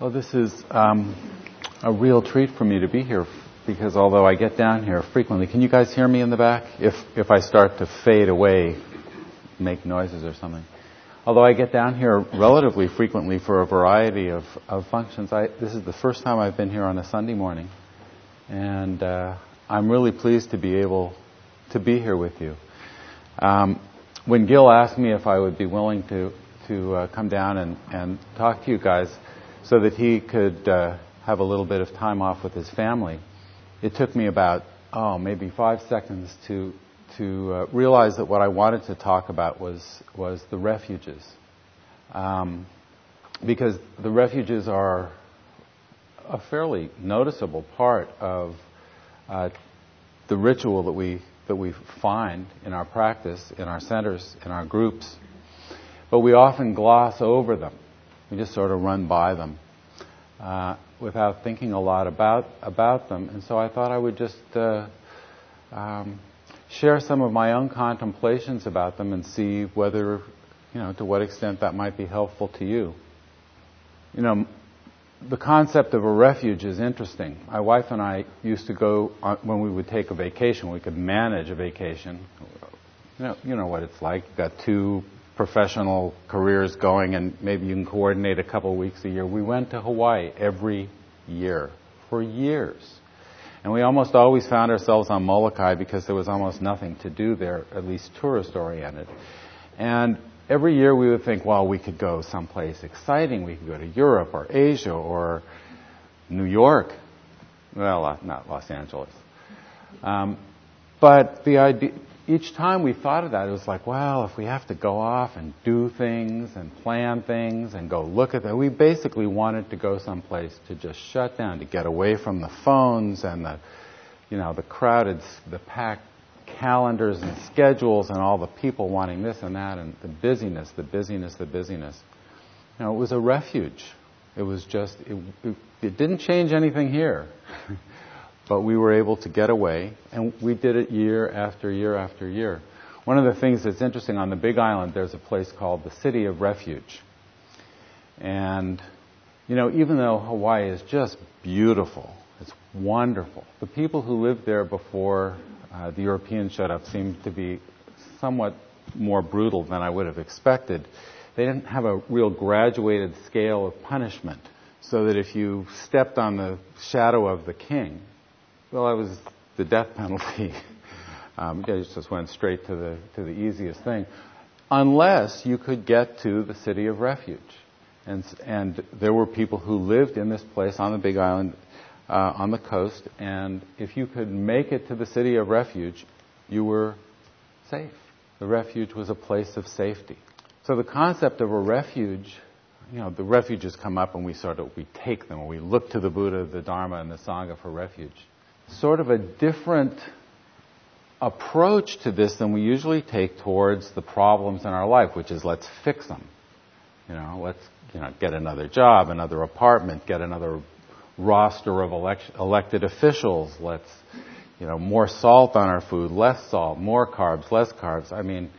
Well, this is um, a real treat for me to be here because although I get down here frequently, can you guys hear me in the back? If, if I start to fade away, make noises or something. Although I get down here relatively frequently for a variety of, of functions, I, this is the first time I've been here on a Sunday morning. And uh, I'm really pleased to be able to be here with you. Um, when Gil asked me if I would be willing to, to uh, come down and, and talk to you guys so that he could uh, have a little bit of time off with his family, it took me about, oh, maybe five seconds to, to uh, realize that what I wanted to talk about was, was the refuges. Um, because the refuges are a fairly noticeable part of uh, the ritual that we, that we find in our practice, in our centers, in our groups. But we often gloss over them. We just sort of run by them uh, without thinking a lot about, about them. And so I thought I would just uh, um, share some of my own contemplations about them and see whether, you know, to what extent that might be helpful to you. You know, the concept of a refuge is interesting. My wife and I used to go on, when we would take a vacation. We could manage a vacation. You know, you know what it's like. You've got two professional careers going, and maybe you can coordinate a couple weeks a year. We went to Hawaii every year for years. And we almost always found ourselves on Molokai because there was almost nothing to do there, at least tourist oriented. And every year we would think, well, we could go someplace exciting. We could go to Europe or Asia or New York. Well, uh, not Los Angeles. Um, but the idea, each time we thought of that, it was like, well, if we have to go off and do things and plan things and go look at that, we basically wanted to go someplace to just shut down, to get away from the phones and the, you know, the crowded, the packed calendars and schedules and all the people wanting this and that and the busyness, the busyness, the busyness. You know, it was a refuge. It was just, it, it, it didn't change anything here. but we were able to get away, and we did it year after year after year. One of the things that's interesting on the Big Island, there's a place called the City of Refuge. And, you know, even though Hawaii is just beautiful, it's wonderful, the people who lived there before uh, the Europeans showed up seemed to be somewhat more brutal than I would have expected. They didn't have a real graduated scale of punishment, so that if you stepped on the shadow of the king, well, it was the death penalty. um, you just went straight to the to the easiest thing, unless you could get to the city of refuge. And and there were people who lived in this place on the Big Island uh, on the coast, and if you could make it to the city of refuge, you were safe. The refuge was a place of safety. So the concept of a refuge, you know, the refuges come up and we sort of we take them, we look to the Buddha, the Dharma, and the Sangha for refuge. Sort of a different approach to this than we usually take towards the problems in our life, which is let's fix them. You know, let's you know get another job, another apartment, get another roster of elect- elected officials. Let's, you know, more salt on our food, less salt, more carbs, less carbs. I mean,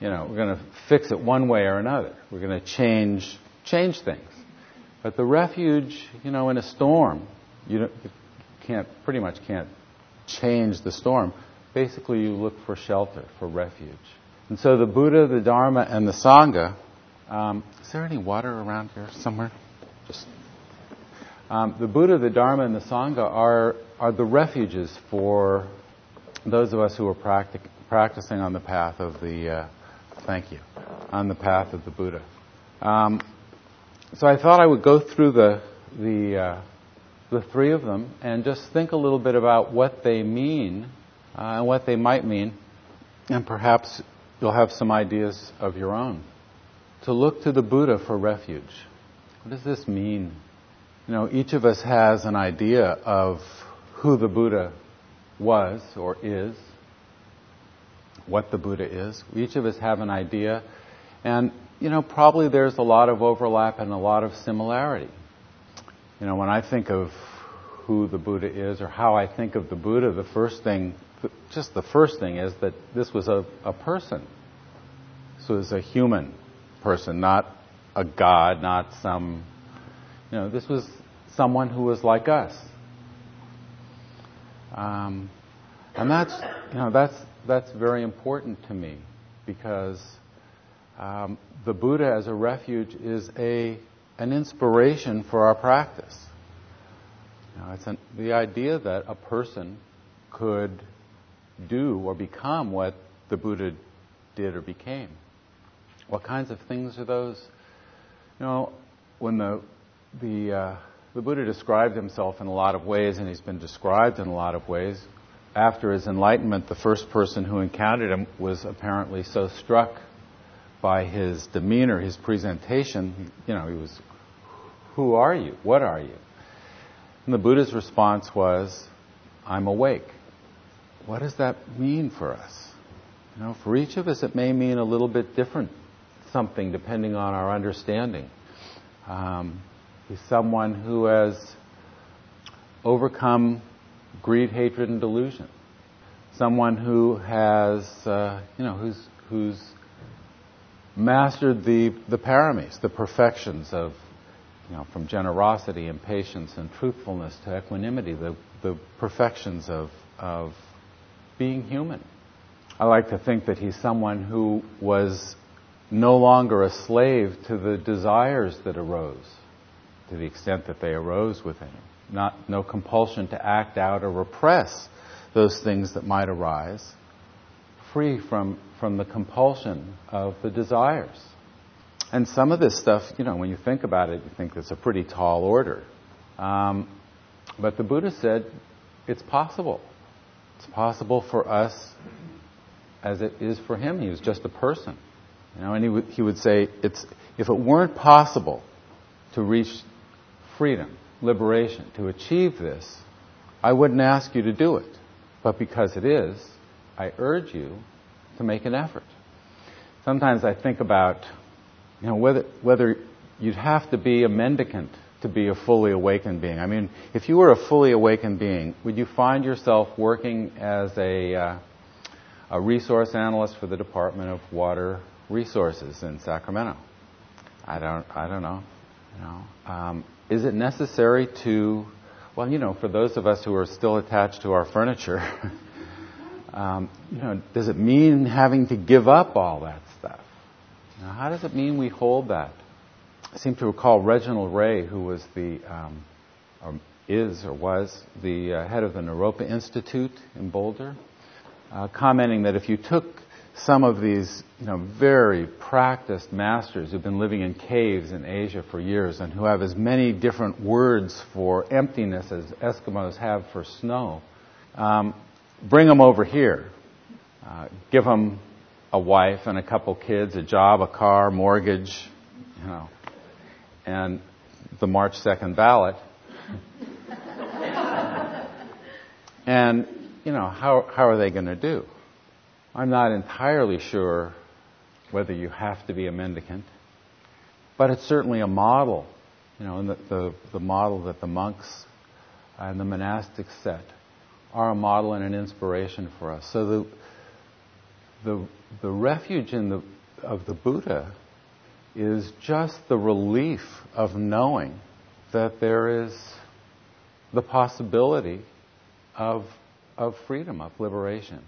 you know, we're going to fix it one way or another. We're going to change change things. But the refuge, you know, in a storm, you, you can't pretty much can't change the storm. Basically, you look for shelter, for refuge. And so the Buddha, the Dharma, and the Sangha. Um, is there any water around here somewhere? Just um, the Buddha, the Dharma, and the Sangha are, are the refuges for those of us who are practic- practicing on the path of the, uh, thank you, on the path of the Buddha. Um, so I thought I would go through the, the, uh, the three of them and just think a little bit about what they mean uh, and what they might mean, and perhaps you'll have some ideas of your own. To look to the Buddha for refuge. What does this mean? You know, each of us has an idea of who the Buddha was or is, what the Buddha is. Each of us have an idea. And, you know, probably there's a lot of overlap and a lot of similarity. You know, when I think of who the Buddha is or how I think of the Buddha, the first thing, just the first thing is that this was a, a person. This was a human person, not a god, not some You know, this was someone who was like us. Um, and that's, you know, that's, that's very important to me because um, the Buddha as a refuge is a, an inspiration for our practice. Know, it's an, the idea that a person could do or become what the Buddha did or became. What kinds of things are those? You know, when the the uh, the Buddha described himself in a lot of ways, and he's been described in a lot of ways. After his enlightenment, the first person who encountered him was apparently so struck by his demeanor, his presentation. You know, he was, "Who are you? What are you?" And the Buddha's response was, "I'm awake." What does that mean for us? You know, for each of us, it may mean a little bit different something depending on our understanding. Um, he's someone who has overcome greed, hatred, and delusion. Someone who has, uh, you know, who's who's mastered the the paramis, the perfections of, you know, from generosity and patience and truthfulness to equanimity, the the perfections of of being human. I like to think that he's someone who was no longer a slave to the desires that arose, to the extent that they arose within him. Not, no compulsion to act out or repress those things that might arise, free from, from the compulsion of the desires. And some of this stuff, you know, when you think about it, you think it's a pretty tall order. Um, but the Buddha said it's possible. It's possible for us as it is for him. He was just a person. You know, and he would, he would say, it's, if it weren't possible to reach freedom, liberation, to achieve this, I wouldn't ask you to do it. But because it is, I urge you to make an effort. Sometimes I think about, you know, whether, whether you'd have to be a mendicant to be a fully awakened being. I mean, if you were a fully awakened being, would you find yourself working as a, uh, a resource analyst for the Department of Water resources in Sacramento. I don't, I don't know. You know, um, is it necessary to, well, you know, for those of us who are still attached to our furniture, um, you know, does it mean having to give up all that stuff? Know, how does it mean we hold that? I seem to recall Reginald Ray, who was the, um, or is or was the uh, head of the Naropa Institute in Boulder, uh, commenting that if you took some of these you know, very practiced masters who've been living in caves in Asia for years and who have as many different words for emptiness as Eskimos have for snow. Um, bring them over here. Uh, give them a wife and a couple kids, a job, a car, mortgage, you know, and the March 2nd ballot. and, you know, how, how are they going to do? I'm not entirely sure whether you have to be a mendicant, but it's certainly a model, you know, the, the, the model that the monks and the monastics set are a model and an inspiration for us. So the, the, the refuge in the, of the Buddha is just the relief of knowing that there is the possibility of, of freedom, of liberation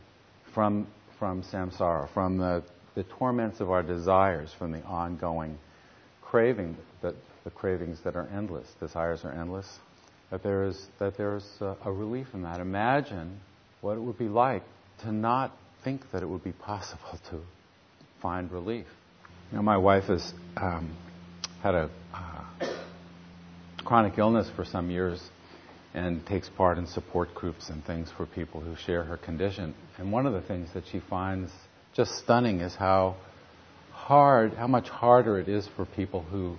from from samsara, from the, the torments of our desires, from the ongoing craving, that, the cravings that are endless, desires are endless, that there is, that there is a, a relief in that. Imagine what it would be like to not think that it would be possible to find relief. You know, my wife has um, had a uh, chronic illness for some years, and takes part in support groups and things for people who share her condition. And one of the things that she finds just stunning is how hard, how much harder it is for people who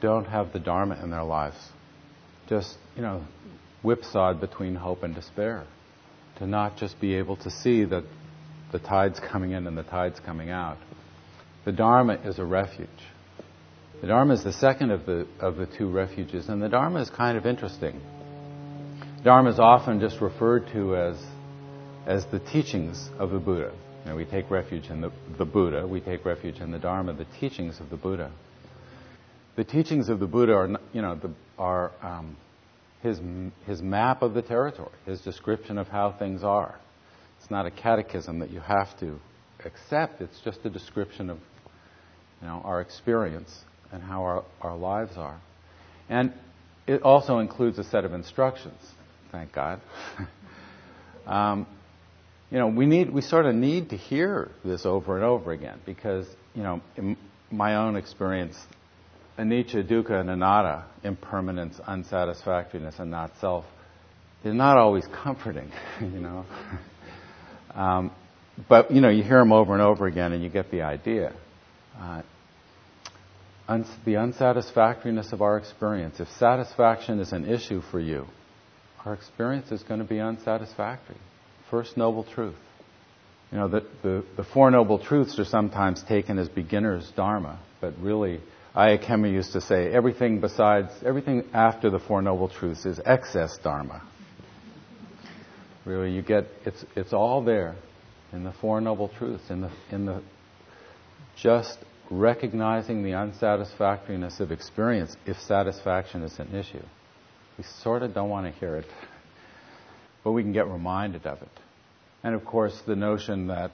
don't have the Dharma in their lives. Just, you know, whipsawed between hope and despair. To not just be able to see that the tide's coming in and the tide's coming out. The Dharma is a refuge. The Dharma is the second of the, of the two refuges, and the Dharma is kind of interesting. Dharma is often just referred to as, as the teachings of the Buddha. You know, we take refuge in the, the Buddha, we take refuge in the Dharma, the teachings of the Buddha. the teachings of the Buddha are, you know, the, are um, his, his map of the territory, his description of how things are. It's not a catechism that you have to accept, it's just a description of you know, our experience and how our, our lives are. And it also includes a set of instructions, thank God. um, you know, we need, we sort of need to hear this over and over again because, you know, in my own experience, anicca, dukkha, and anatta, impermanence, unsatisfactoriness, and not self, they're not always comforting, you know. um, but, you know, you hear them over and over again and you get the idea. Uh, uns- the unsatisfactoriness of our experience. If satisfaction is an issue for you, our experience is going to be unsatisfactory. First noble truth. You know, the, the, the Four Noble Truths are sometimes taken as beginner's dharma, but really, Ayya Khema used to say everything besides, everything after the Four Noble Truths is excess dharma. Really, you get, it's, it's all there in the Four Noble Truths, in the, in the just recognizing the unsatisfactoriness of experience if satisfaction is an issue. We sort of don't want to hear it, but we can get reminded of it. And of course, the notion that,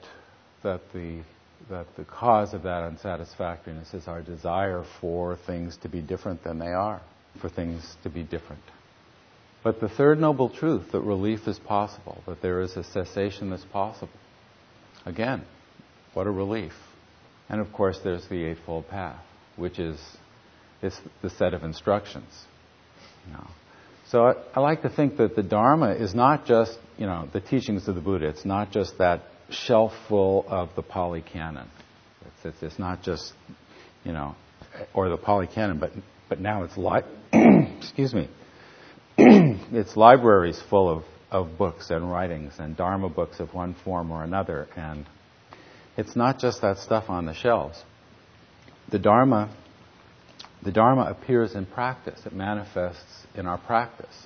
that, the, that the cause of that unsatisfactoriness is our desire for things to be different than they are, for things to be different. But the third noble truth, that relief is possible, that there is a cessation that's possible. Again, what a relief. And of course, there's the Eightfold Path, which is it's the set of instructions. You know. So I, I, like to think that the Dharma is not just, you know, the teachings of the Buddha. It's not just that shelf full of the Pali Canon. It's, it's, it's not just, you know, or the Pali Canon, but but now it's li- excuse me, it's libraries full of, of books and writings and Dharma books of one form or another and it's not just that stuff on the shelves. The Dharma, the Dharma appears in practice. It manifests in our practice.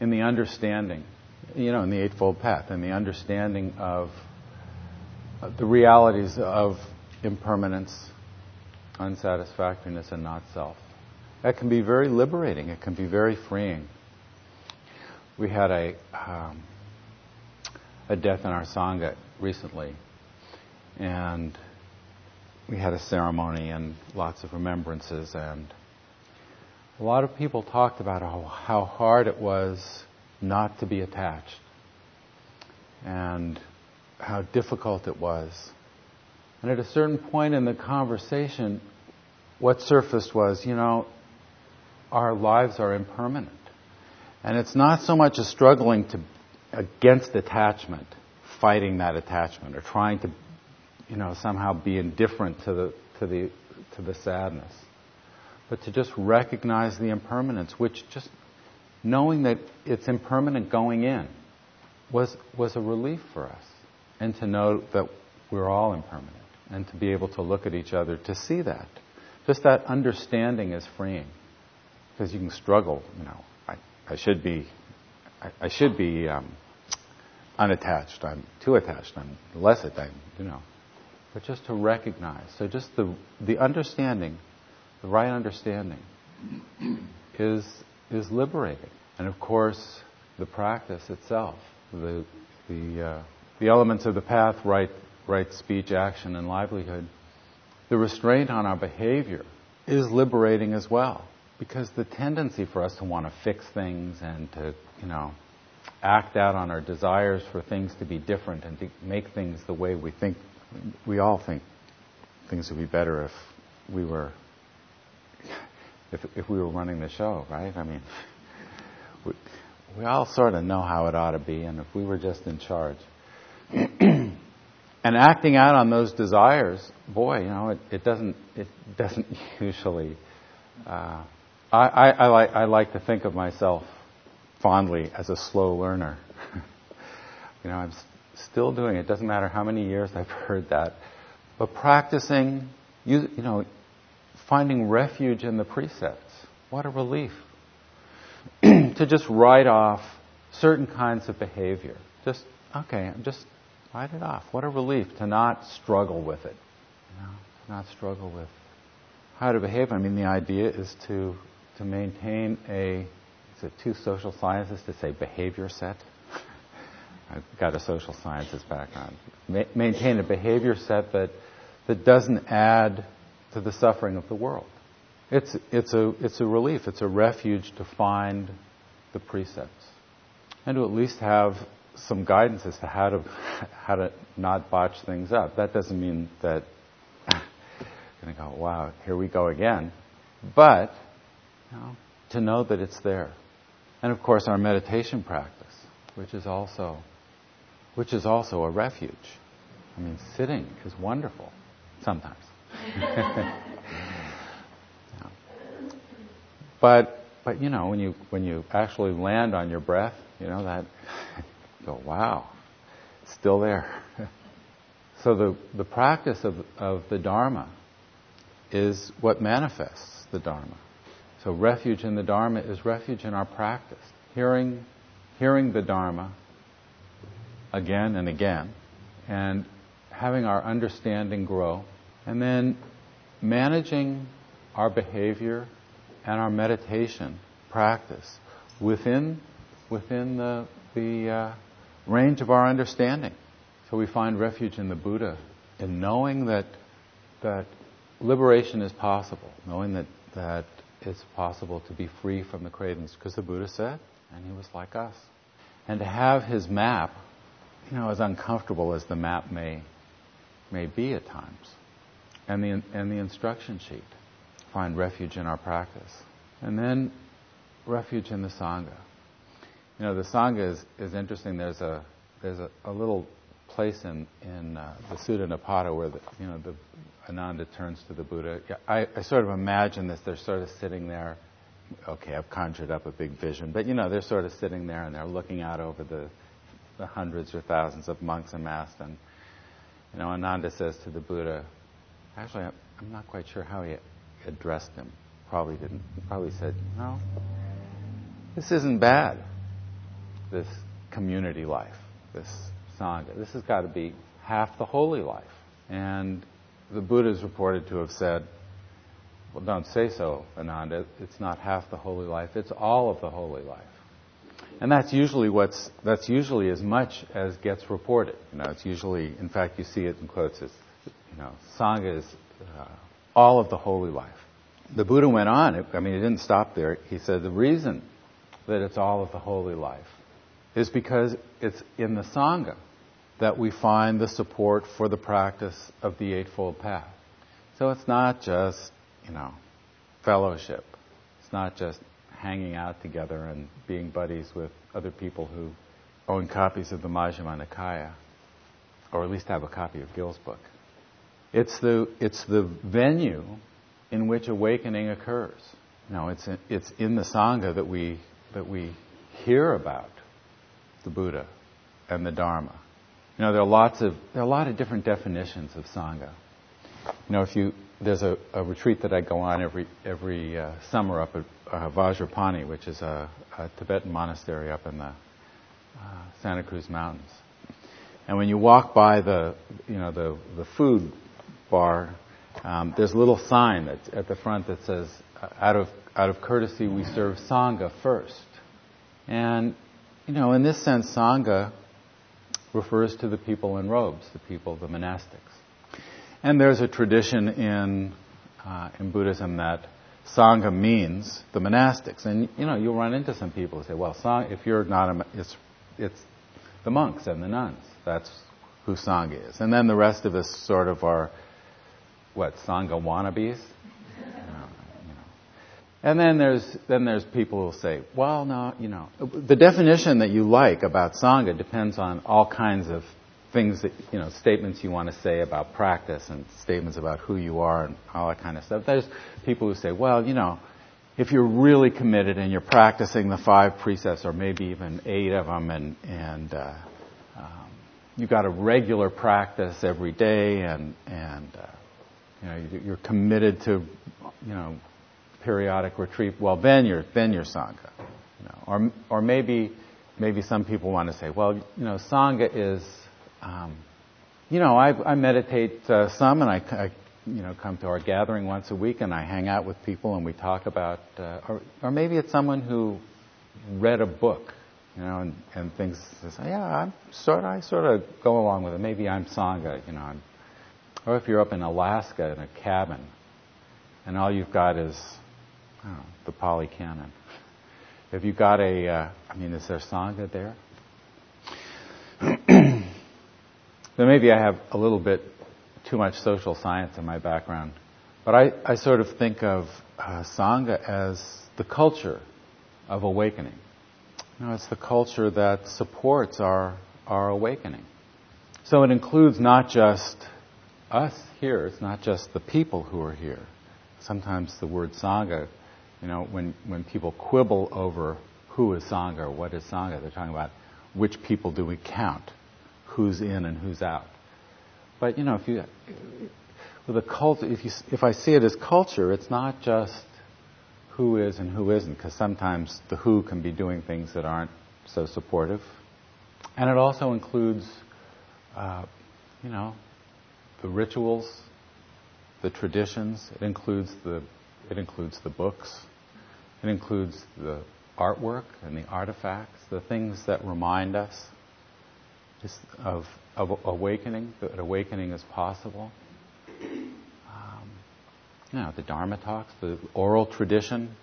In the understanding, you know, in the Eightfold Path, in the understanding of the realities of impermanence, unsatisfactoriness, and not self. That can be very liberating. It can be very freeing. We had a um, a death in our sangha recently, and we had a ceremony and lots of remembrances and a lot of people talked about how hard it was not to be attached and how difficult it was. And at a certain point in the conversation, what surfaced was, you know, our lives are impermanent. And it's not so much a struggling to, against attachment, fighting that attachment, or trying to you know, somehow be indifferent to the, to the, to the sadness. But to just recognize the impermanence, which just knowing that it's impermanent going in was, was a relief for us. And to know that we're all impermanent. And to be able to look at each other to see that. Just that understanding is freeing. Because you can struggle, you know, I, I should be, I, I should be um, unattached. I'm too attached. I'm less attached, you know but just to recognize. So just the the understanding, the right understanding, is is liberating. And of course, the practice itself, the the uh, the elements of the path, right right speech, action, and livelihood, the restraint on our behavior is liberating as well. Because the tendency for us to want to fix things and to, you know, act out on our desires for things to be different and to make things the way we think we all think things would be better if we were if, if we were running the show, right? I mean, we, we all sort of know how it ought to be, and if we were just in charge. and acting out on those desires, boy, you know, it, it doesn't it doesn't usually. Uh, I, I, I, like I like to think of myself fondly as a slow learner. you know, I'm still doing it. Doesn't matter how many years I've heard that. But practicing, you, you know, finding refuge in the precepts. What a relief. to just write off certain kinds of behavior. Just, okay, just write it off. What a relief to not struggle with it. You know, not struggle with how to behave. I mean, the idea is to to maintain a. Is it too social sciences to say behavior set? I've got a social sciences background. Ma- maintain a behavior set that that doesn't add to the suffering of the world. It's it's a it's a relief. It's a refuge to find the precepts and to at least have some guidance as to how to how to not botch things up. That doesn't mean that you're going to go, wow, here we go again. But you know, to know that it's there, and of course our meditation practice, which is also which is also a refuge. I mean, sitting is wonderful sometimes. But but you know when you when you actually land on your breath, you know that you go wow, it's still there. so the the practice of of the Dharma is what manifests the Dharma. So refuge in the Dharma is refuge in our practice, hearing hearing the Dharma again and again, and having our understanding grow, and then managing our behavior and our meditation practice within within the the uh, range of our understanding. So we find refuge in the Buddha in knowing that that liberation is possible, knowing that that it's possible to be free from the cravings, because the Buddha said, and he was like us, and to have his map, you know, as uncomfortable as the map may may be at times, and the and the instruction sheet find refuge in our practice. And then refuge in the Sangha. You know, the Sangha is, is interesting. There's a, there's a, a little place in, in uh, the Sutta Nipata where the, you know, the Ananda turns to the Buddha. I, I sort of imagine this. They're sort of sitting there. Okay, I've conjured up a big vision, but you know, they're sort of sitting there and they're looking out over the, the hundreds or thousands of monks amassed. And you know, Ananda says to the Buddha, actually, I'm not quite sure how he addressed him. Probably didn't. Probably said, No, this isn't bad, this community life, this Sangha. This has got to be half the holy life. And the Buddha is reported to have said, Well, don't say so, Ananda. It's not half the holy life, it's all of the holy life. And that's usually what's that's usually as much as gets reported. You know, it's usually, in fact, you see it in quotes as, you know, sangha is uh, all of the holy life. The Buddha went on, I mean, he didn't stop there. He said the reason that it's all of the holy life is because it's in the Sangha that we find the support for the practice of the Eightfold Path. So it's not just, you know, fellowship. It's not just hanging out together and being buddies with other people who own copies of the Majjhima Nikaya, or at least have a copy of Gil's book. It's the, it's the venue in which awakening occurs. You know, it's in, it's in the Sangha that we, that we hear about the Buddha and the Dharma. You know, there are lots of, there are a lot of different definitions of Sangha. You know, if you, there's a, a retreat that I go on every, every uh, summer up at uh, Vajrapani, which is a, a, Tibetan monastery up in the uh, Santa Cruz Mountains. And when you walk by the, you know, the, the food bar, um, there's a little sign that's at the front that says, out of, out of courtesy, we serve Sangha first. And, you know, in this sense, Sangha refers to the people in robes, the people, the monastics. And there's a tradition in, uh, in Buddhism that Sangha means the monastics. And, you know, you'll run into some people who say, well, if you're not a, it's, it's the monks and the nuns. That's who Sangha is. And then the rest of us sort of are what sangha wannabes. And then there's then there's people who say, well, no, you know, the definition that you like about sangha depends on all kinds of things that you know, statements you want to say about practice and statements about who you are and all that kind of stuff. There's people who say, well, you know, if you're really committed and you're practicing the five precepts or maybe even eight of them and and uh, um, you've got a regular practice every day and and uh, you know, you're committed to, you know, periodic retreat. Well, then you're then you're sangha. You know, or or maybe maybe some people want to say, well, you know, sangha is, um, you know, I, I meditate uh, some and I, I you know, come to our gathering once a week and I hang out with people and we talk about, uh, or, or maybe it's someone who read a book, you know, and, and thinks, yeah, I'm sort, I sort of go along with it. Maybe I'm Sangha, you know. I'm, or if you're up in Alaska in a cabin and all you've got is, know, the Pali Canon. Have you got a, uh, I mean, is there Sangha there? then maybe I have a little bit too much social science in my background. But I, I sort of think of uh, Sangha as the culture of awakening. You know, it's the culture that supports our, our awakening. So it includes not just us here, it's not just the people who are here. Sometimes the word Sangha, you know, when, when people quibble over who is Sangha or what is Sangha, they're talking about which people do we count, who's in and who's out. But you know, if you with a culture, if you if I see it as culture, it's not just who is and who isn't, because sometimes the who can be doing things that aren't so supportive, and it also includes, uh, you know, the rituals, the traditions. It includes the it includes the books. It includes the artwork and the artifacts, the things that remind us of, of awakening, that awakening is possible. Um, you know, the Dharma talks, the oral tradition,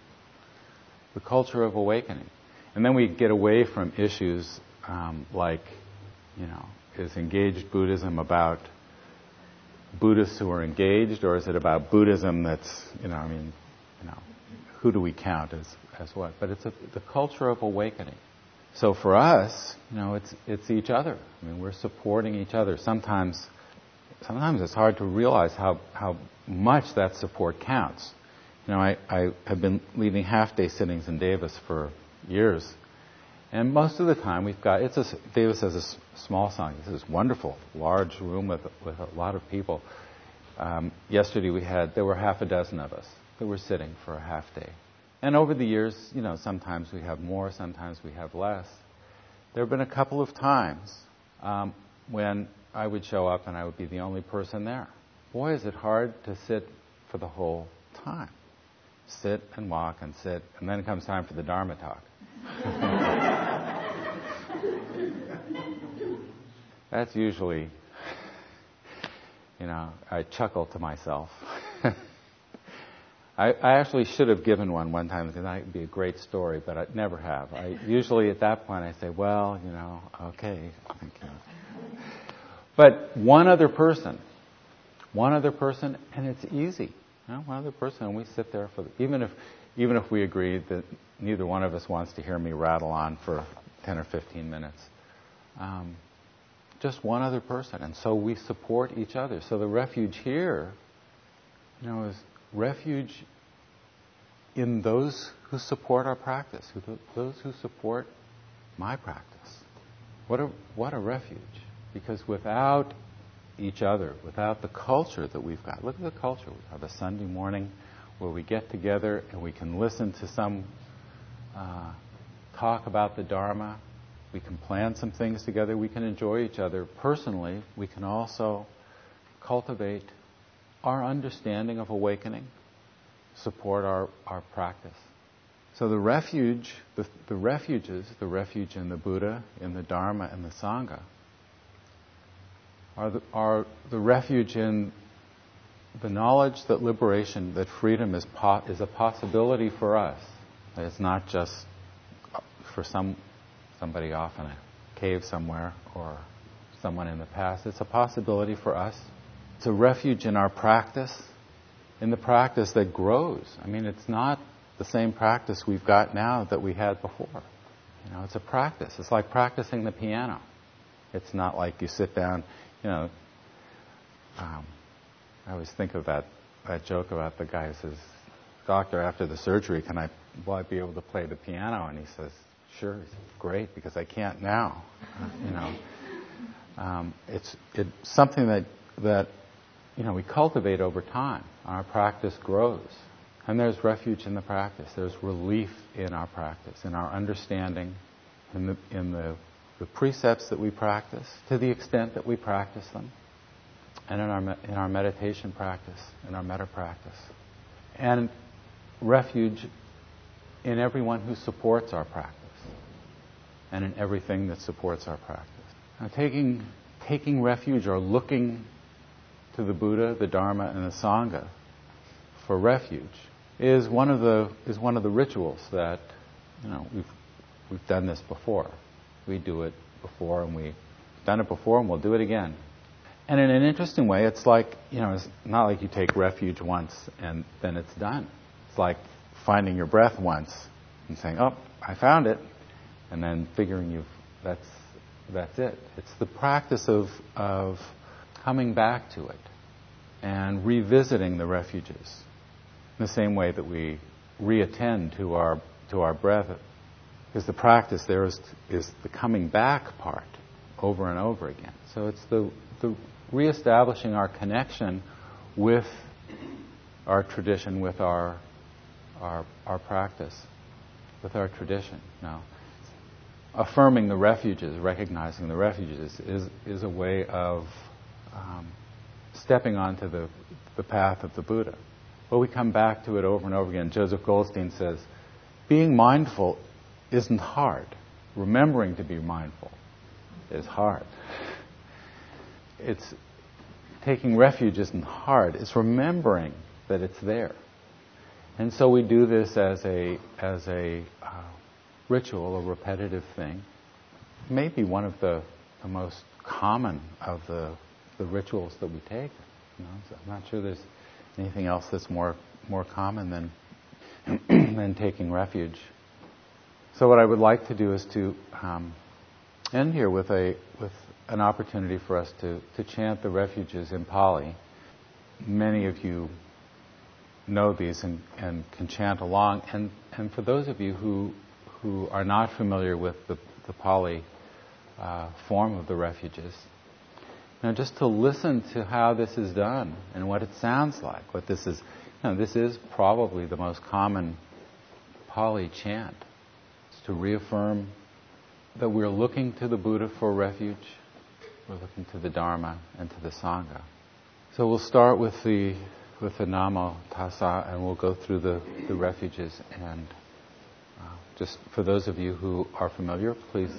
the culture of awakening. And then we get away from issues um, like, you know, is engaged Buddhism about Buddhists who are engaged, or is it about Buddhism that's, you know, I mean, you know, who do we count as, as what? But it's a, the culture of awakening. So for us, you know, it's it's each other. I mean, we're supporting each other. Sometimes, sometimes it's hard to realize how how much that support counts. You know, I, I have been leading half day sittings in Davis for years, and most of the time we've got it's a Davis has a small sangha. This is wonderful, large room with with a lot of people. Um, yesterday we had there were half a dozen of us that were sitting for a half day. And over the years, you know, sometimes we have more, sometimes we have less. There have been a couple of times um, when I would show up and I would be the only person there. Boy, is it hard to sit for the whole time. Sit and walk and sit, and then comes time for the Dharma talk. That's usually, you know, I chuckle to myself. I, I actually should have given one one time because that would be a great story, but I never have. I usually at that point I say, well, you know, okay, thank you. But one other person, one other person, and it's easy. You know, one other person, and we sit there for the, even if even if we agree that neither one of us wants to hear me rattle on for 10 or 15 minutes. Um, just one other person, and so we support each other. So the refuge here, you know, is refuge in those who support our practice, those who support my practice. What a, what a refuge. Because without each other, without the culture that we've got, look at the culture. We have a Sunday morning where we get together and we can listen to some uh, talk about the Dharma. We can plan some things together. We can enjoy each other personally. We can also cultivate our understanding of awakening, support our, our practice. So the refuge, the, the refuges, the refuge in the Buddha, in the Dharma, and the Sangha, are the, are the refuge in the knowledge that liberation, that freedom is, po- is a possibility for us. It's not just for some somebody off in a cave somewhere or someone in the past. It's a possibility for us it's a refuge in our practice, in the practice that grows. I mean, it's not the same practice we've got now that we had before. You know, it's a practice. It's like practicing the piano. It's not like you sit down, you know. Um, I always think of that, that joke about the guy who says, Doctor, after the surgery, can I, will I be able to play the piano? And he says, Sure. Great, because I can't now. You know. Um, it's, it's something that, that you know, we cultivate over time. Our practice grows. And there's refuge in the practice. There's relief in our practice, in our understanding, in the, in the, the precepts that we practice, to the extent that we practice them. and in our, in our meditation practice, in our metta practice. And refuge in everyone who supports our practice and in everything that supports our practice. Now, taking, taking refuge or looking to the Buddha, the Dharma, and the Sangha for refuge is one of the, is one of the rituals that, you know, we've, we've done this before. We do it before and we've done it before and we'll do it again. And in an interesting way, it's like, you know, it's not like you take refuge once and then it's done. It's like finding your breath once and saying, oh, I found it, and then figuring you've, that's, that's it. It's the practice of, of coming back to it and revisiting the refuges in the same way that we reattend to our, to our breath. Because the practice there is, is the coming back part over and over again. So it's the, the reestablishing our connection with our tradition, with our, our, our practice, with our tradition. Now, affirming the refuges, recognizing the refuges, is, is a way of um, stepping onto the, the path of the Buddha. But we come back to it over and over again. Joseph Goldstein says, being mindful isn't hard. Remembering to be mindful is hard. It's taking refuge isn't hard. It's remembering that it's there. And so we do this as a as a uh, ritual, a repetitive thing. Maybe one of the, the most common of the the rituals that we take. You know, so I'm not sure there's anything else that's more more common than than taking refuge. So what I would like to do is to um, end here with a with an opportunity for us to, to chant the refuges in Pali. Many of you know these and, and can chant along. And, and for those of you who, who are not familiar with the, the Pali uh, form of the refuges, now just to listen to how this is done and what it sounds like, what this is, you know, this is probably the most common Pali chant. It's to reaffirm that we're looking to the Buddha for refuge, we're looking to the Dharma and to the Sangha. So we'll start with the with the Namo Tassa and we'll go through the, the refuges and just for those of you who are familiar, please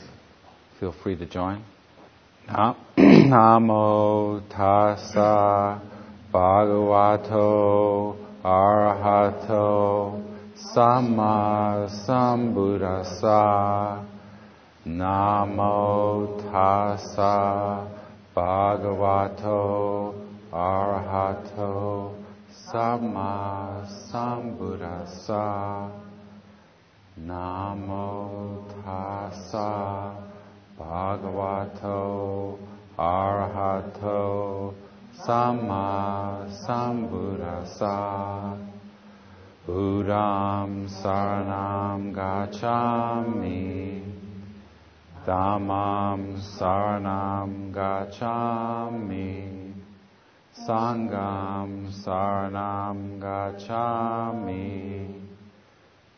feel free to join. Namo Tassa Bhagavato Arahato Samma Sambuddhassa Namo tassa bhagavato arahato samma sambuddhassa. Namo tassa bhagavato arahato samma sambuddhassa. Buddham saranam gacchami Dhammam Saranam Gacchami Sangham Saranam Gacchami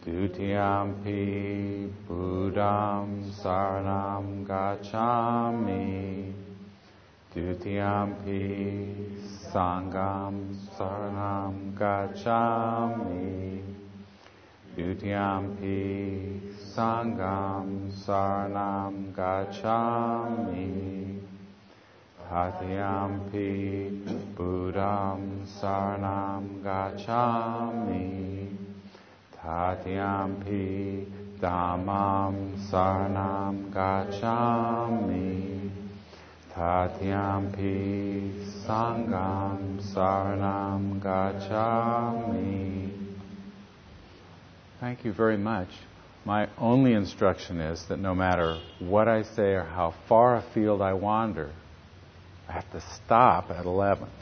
Dutiyampi Buddham Saranam Gacchami Dutiyampi Sangham Saranam Gacchami Dutiyampi Sangham Sarnam Gacchami Tatiyampi Buddham Sarnam Gacchami Tatiyampi Dhammam Sarnam Gacchami Tatiyampi Sangham Sarnam Gacchami Thank you very much. My only instruction is that no matter what I say or how far afield I wander, I have to stop at 11.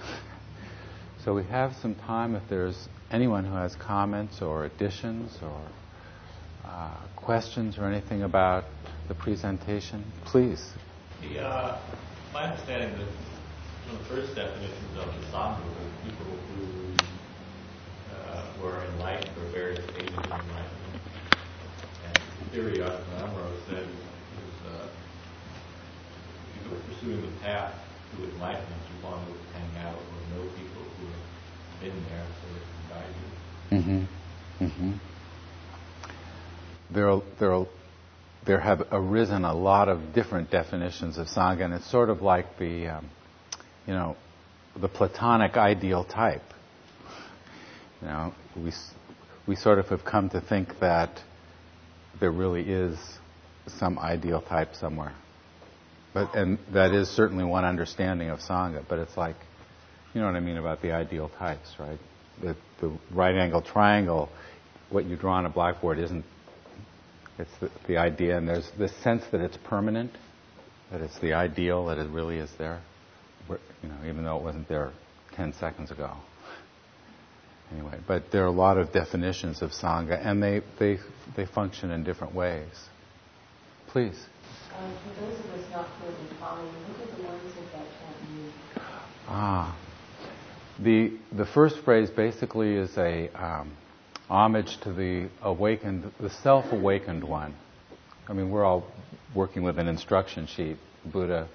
So we have some time if there's anyone who has comments or additions or uh, questions or anything about the presentation, please. The, uh, my understanding that one of the first definitions of the Sangha were people who uh, were enlightened or various stages of enlightenment And the theory Ajahn Amaro said was uh, people were pursuing the path to enlightenment, you want to hang out or know people who have been there so Mm-hmm. Mm-hmm. There, there, there have arisen a lot of different definitions of sangha, and it's sort of like the, um, you know, the Platonic ideal type. You know, we we sort of have come to think that there really is some ideal type somewhere. But, and that is certainly one understanding of Sangha, but it's like, you know what I mean about the ideal types, right? The, the right angle triangle, what you draw on a blackboard isn't, it's the, the idea, and there's this sense that it's permanent, that it's the ideal, that it really is there, you know, even though it wasn't there 10 seconds ago anyway, but there are a lot of definitions of Sangha, and they, they, they function in different ways. Please. Um, for those of us not fluent in Pali, what are the words of that chant mean? Ah. The, the first phrase basically is a um, homage to the awakened, the self-awakened one. I mean, we're all working with an instruction sheet. Buddha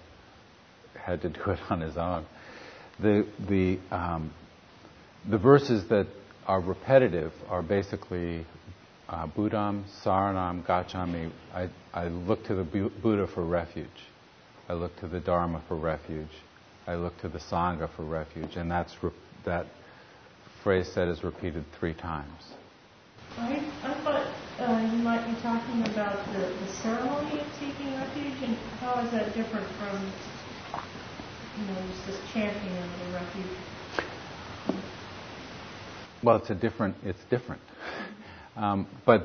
had to do it on his own. The, the um, the verses that are repetitive are basically uh, Buddham, Saranam, Gacchami. I, I look to the Buddha for refuge. I look to the Dharma for refuge. I look to the Sangha for refuge. And that's re- that phrase said is repeated three times. I, I thought uh, you might be talking about the, the ceremony of taking refuge, and how is that different from, you know, just this chanting of the refuge? Well, it's a different. It's different. Um, but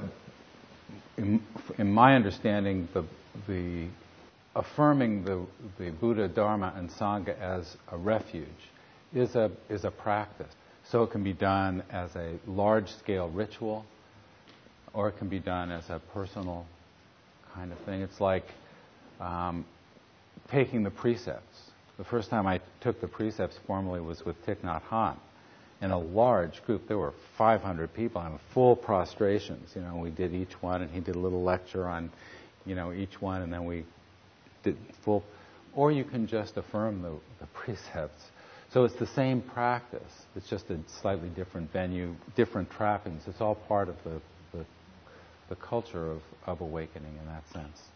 in, in, my understanding, the the affirming the the Buddha, Dharma, and Sangha as a refuge is a is a practice. So it can be done as a large-scale ritual, or it can be done as a personal kind of thing. It's like um, taking the precepts. The first time I took the precepts formally was with Thich Nhat Hanh in a large group. There were 500 people in full prostrations. You know, we did each one, and he did a little lecture on, you know, each one, and then we full. Or you can just affirm the, the precepts. So it's the same practice. It's just a slightly different venue, different trappings. It's all part of the, the, the culture of, of awakening in that sense.